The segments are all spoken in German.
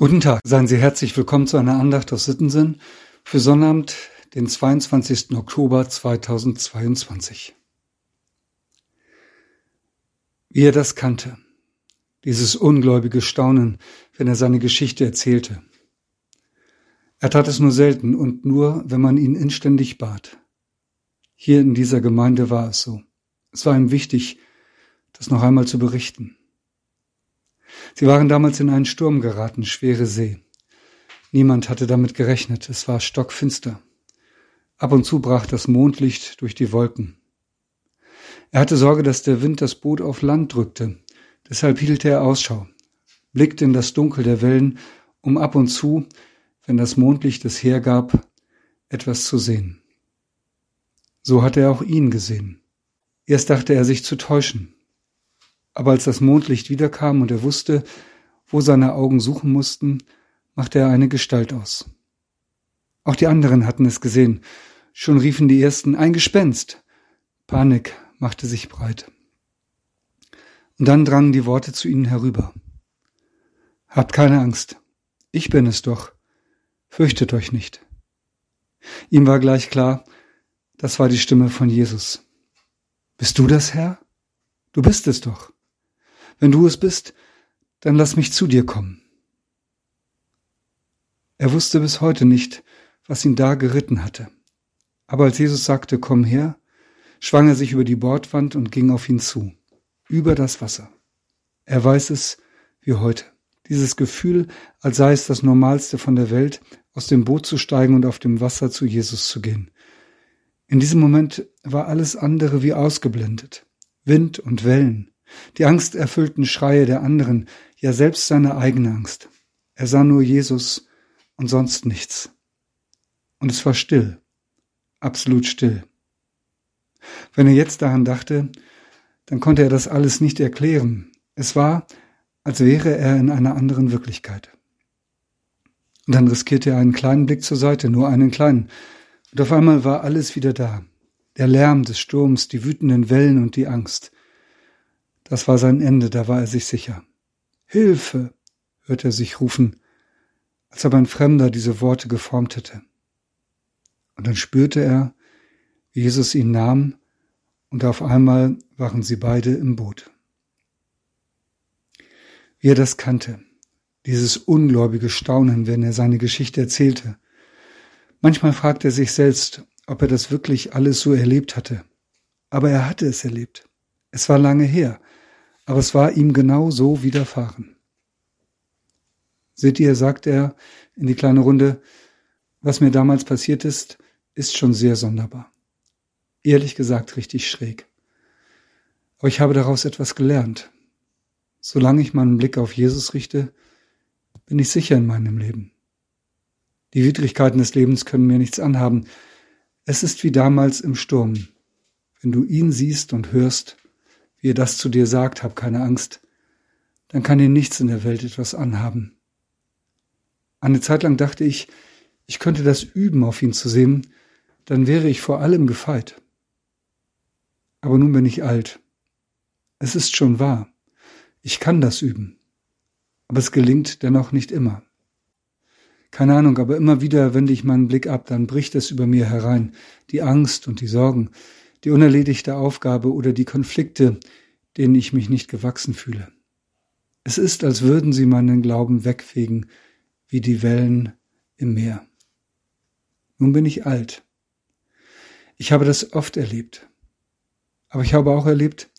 Guten Tag, seien Sie herzlich willkommen zu einer Andacht aus Sittensinn für Sonnabend, den 22. Oktober 2022. Wie er das kannte, dieses ungläubige Staunen, wenn er seine Geschichte erzählte. Er tat es nur selten und nur, wenn man ihn inständig bat. Hier in dieser Gemeinde war es so. Es war ihm wichtig, das noch einmal zu berichten. Sie waren damals in einen Sturm geraten, schwere See. Niemand hatte damit gerechnet, es war stockfinster. Ab und zu brach das Mondlicht durch die Wolken. Er hatte Sorge, dass der Wind das Boot auf Land drückte, deshalb hielt er Ausschau, blickte in das Dunkel der Wellen, um ab und zu, wenn das Mondlicht es hergab, etwas zu sehen. So hatte er auch ihn gesehen. Erst dachte er sich zu täuschen, aber als das Mondlicht wiederkam und er wusste, wo seine Augen suchen mussten, machte er eine Gestalt aus. Auch die anderen hatten es gesehen. Schon riefen die ersten ein Gespenst. Panik machte sich breit. Und dann drangen die Worte zu ihnen herüber. Habt keine Angst. Ich bin es doch. Fürchtet euch nicht. Ihm war gleich klar, das war die Stimme von Jesus. Bist du das Herr? Du bist es doch. Wenn du es bist, dann lass mich zu dir kommen. Er wusste bis heute nicht, was ihn da geritten hatte. Aber als Jesus sagte, komm her, schwang er sich über die Bordwand und ging auf ihn zu, über das Wasser. Er weiß es wie heute. Dieses Gefühl, als sei es das Normalste von der Welt, aus dem Boot zu steigen und auf dem Wasser zu Jesus zu gehen. In diesem Moment war alles andere wie ausgeblendet. Wind und Wellen, die angsterfüllten Schreie der anderen, ja selbst seine eigene Angst. Er sah nur Jesus und sonst nichts. Und es war still, absolut still. Wenn er jetzt daran dachte, dann konnte er das alles nicht erklären. Es war, als wäre er in einer anderen Wirklichkeit. Und dann riskierte er einen kleinen Blick zur Seite, nur einen kleinen. Und auf einmal war alles wieder da. Der Lärm des Sturms, die wütenden Wellen und die Angst. Das war sein Ende, da war er sich sicher. Hilfe, hörte er sich rufen, als ob ein Fremder diese Worte geformt hätte. Und dann spürte er, wie Jesus ihn nahm, und auf einmal waren sie beide im Boot. Wie er das kannte, dieses ungläubige Staunen, wenn er seine Geschichte erzählte. Manchmal fragte er sich selbst, ob er das wirklich alles so erlebt hatte. Aber er hatte es erlebt. Es war lange her, aber es war ihm genau so widerfahren. Seht ihr, sagt er in die kleine Runde, was mir damals passiert ist, ist schon sehr sonderbar. Ehrlich gesagt richtig schräg. Aber ich habe daraus etwas gelernt. Solange ich meinen Blick auf Jesus richte, bin ich sicher in meinem Leben. Die Widrigkeiten des Lebens können mir nichts anhaben. Es ist wie damals im Sturm. Wenn du ihn siehst und hörst, wie er das zu dir sagt, hab keine Angst, dann kann dir nichts in der Welt etwas anhaben. Eine Zeit lang dachte ich, ich könnte das üben, auf ihn zu sehen, dann wäre ich vor allem gefeit. Aber nun bin ich alt. Es ist schon wahr. Ich kann das üben. Aber es gelingt dennoch nicht immer. Keine Ahnung, aber immer wieder wende ich meinen Blick ab, dann bricht es über mir herein, die Angst und die Sorgen, die unerledigte Aufgabe oder die Konflikte, denen ich mich nicht gewachsen fühle. Es ist, als würden sie meinen Glauben wegfegen, wie die Wellen im Meer. Nun bin ich alt. Ich habe das oft erlebt. Aber ich habe auch erlebt,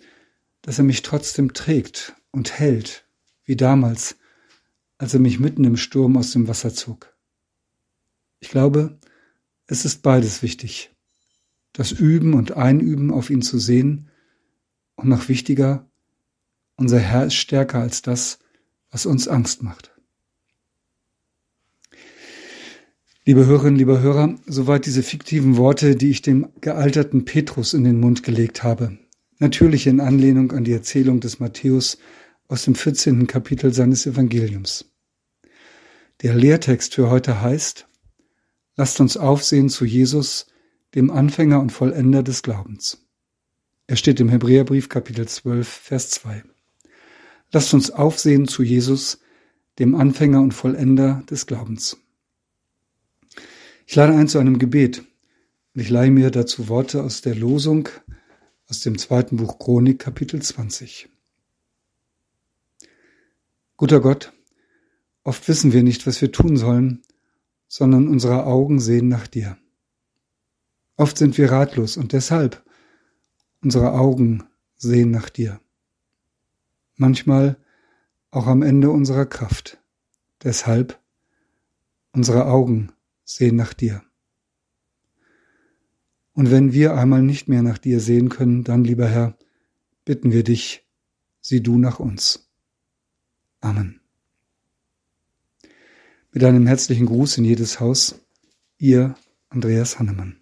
dass er mich trotzdem trägt und hält, wie damals, als er mich mitten im Sturm aus dem Wasser zog. Ich glaube, es ist beides wichtig das Üben und Einüben auf ihn zu sehen und noch wichtiger, unser Herr ist stärker als das, was uns Angst macht. Liebe Hörerinnen, liebe Hörer, soweit diese fiktiven Worte, die ich dem gealterten Petrus in den Mund gelegt habe. Natürlich in Anlehnung an die Erzählung des Matthäus aus dem 14. Kapitel seines Evangeliums. Der Lehrtext für heute heißt, Lasst uns aufsehen zu Jesus, dem Anfänger und Vollender des Glaubens. Er steht im Hebräerbrief Kapitel 12, Vers 2. Lasst uns aufsehen zu Jesus, dem Anfänger und Vollender des Glaubens. Ich lade ein zu einem Gebet und ich leihe mir dazu Worte aus der Losung aus dem zweiten Buch Chronik, Kapitel 20. Guter Gott, oft wissen wir nicht, was wir tun sollen, sondern unsere Augen sehen nach dir. Oft sind wir ratlos und deshalb unsere Augen sehen nach dir. Manchmal auch am Ende unserer Kraft. Deshalb unsere Augen sehen nach dir. Und wenn wir einmal nicht mehr nach dir sehen können, dann, lieber Herr, bitten wir dich, sieh du nach uns. Amen. Mit einem herzlichen Gruß in jedes Haus, ihr Andreas Hannemann.